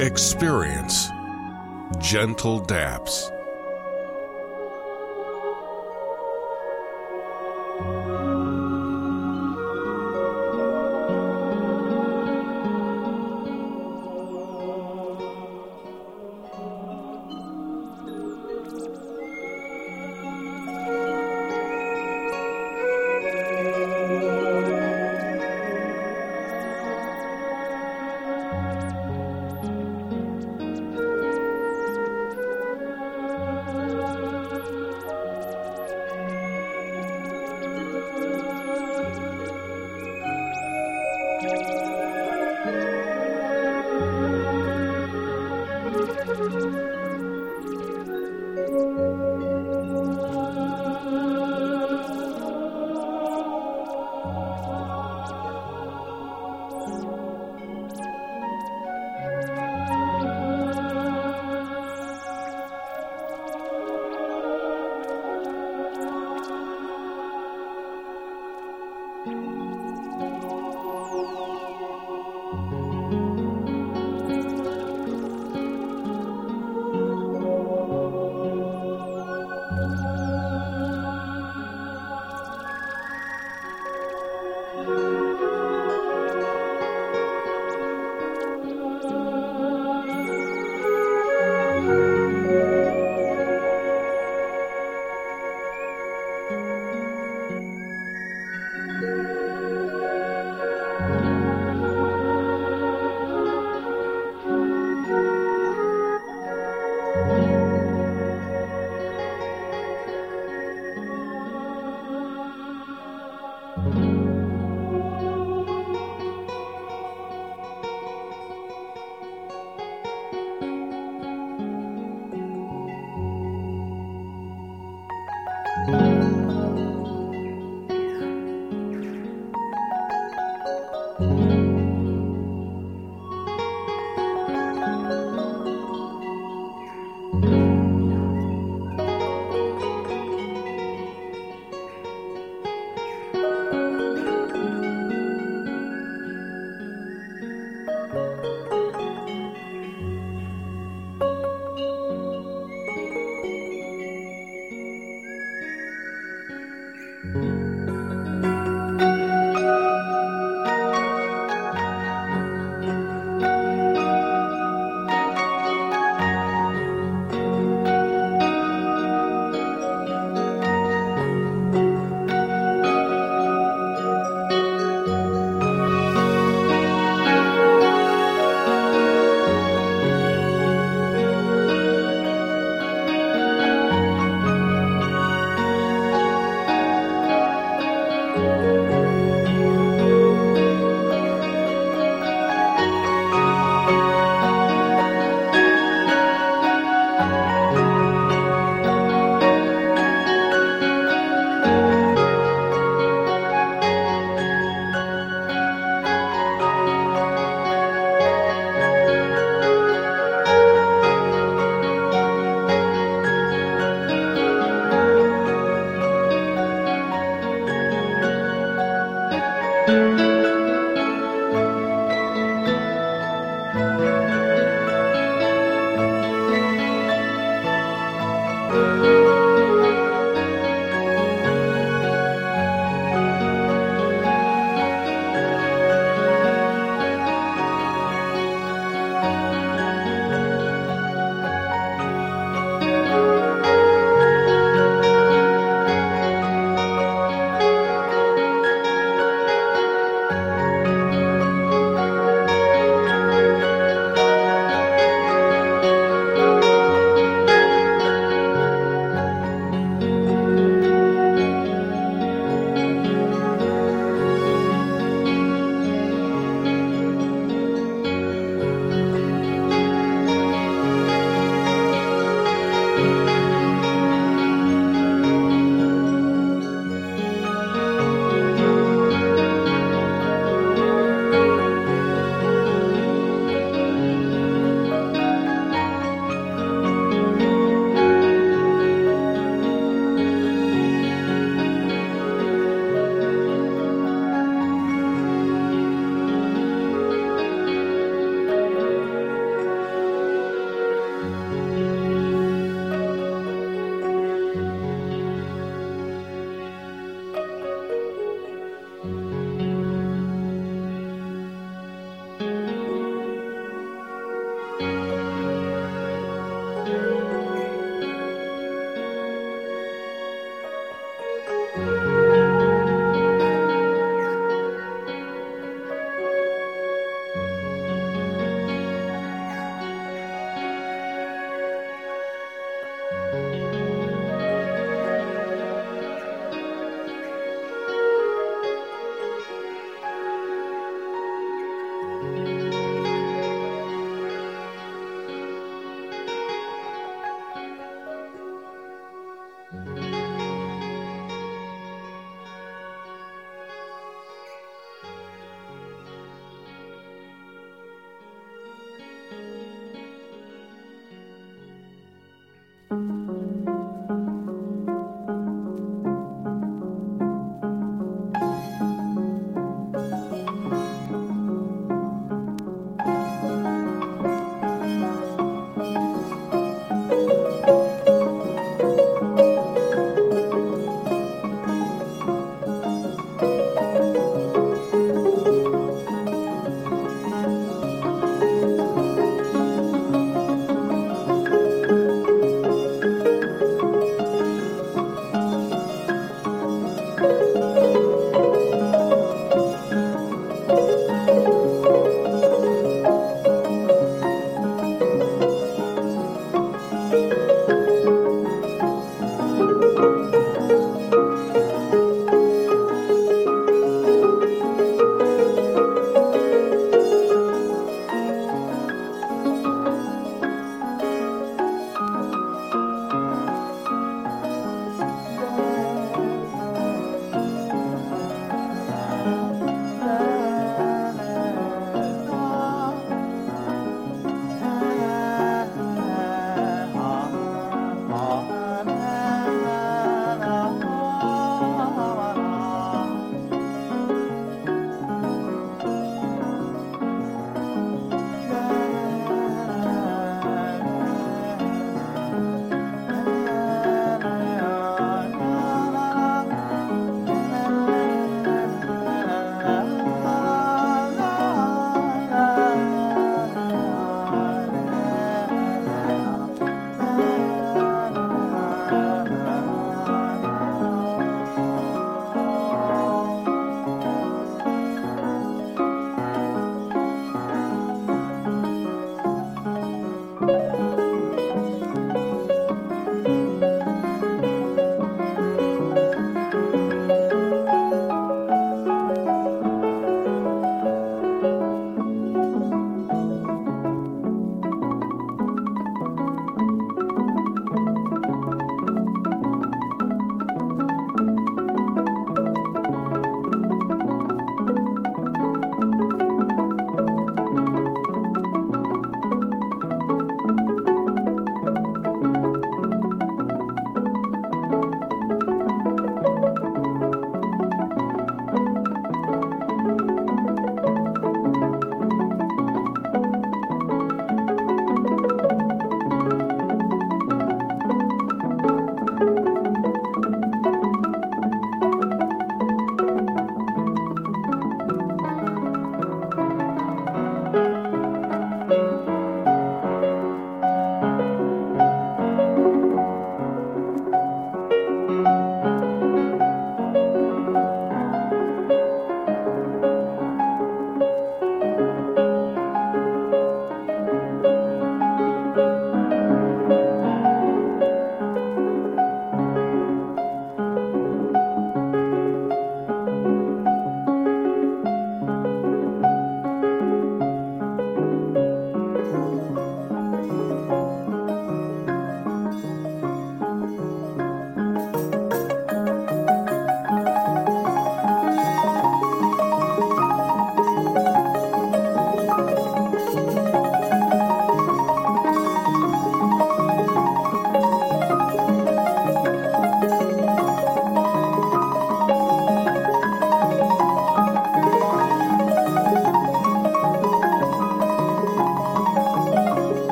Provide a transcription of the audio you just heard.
Experience Gentle Daps.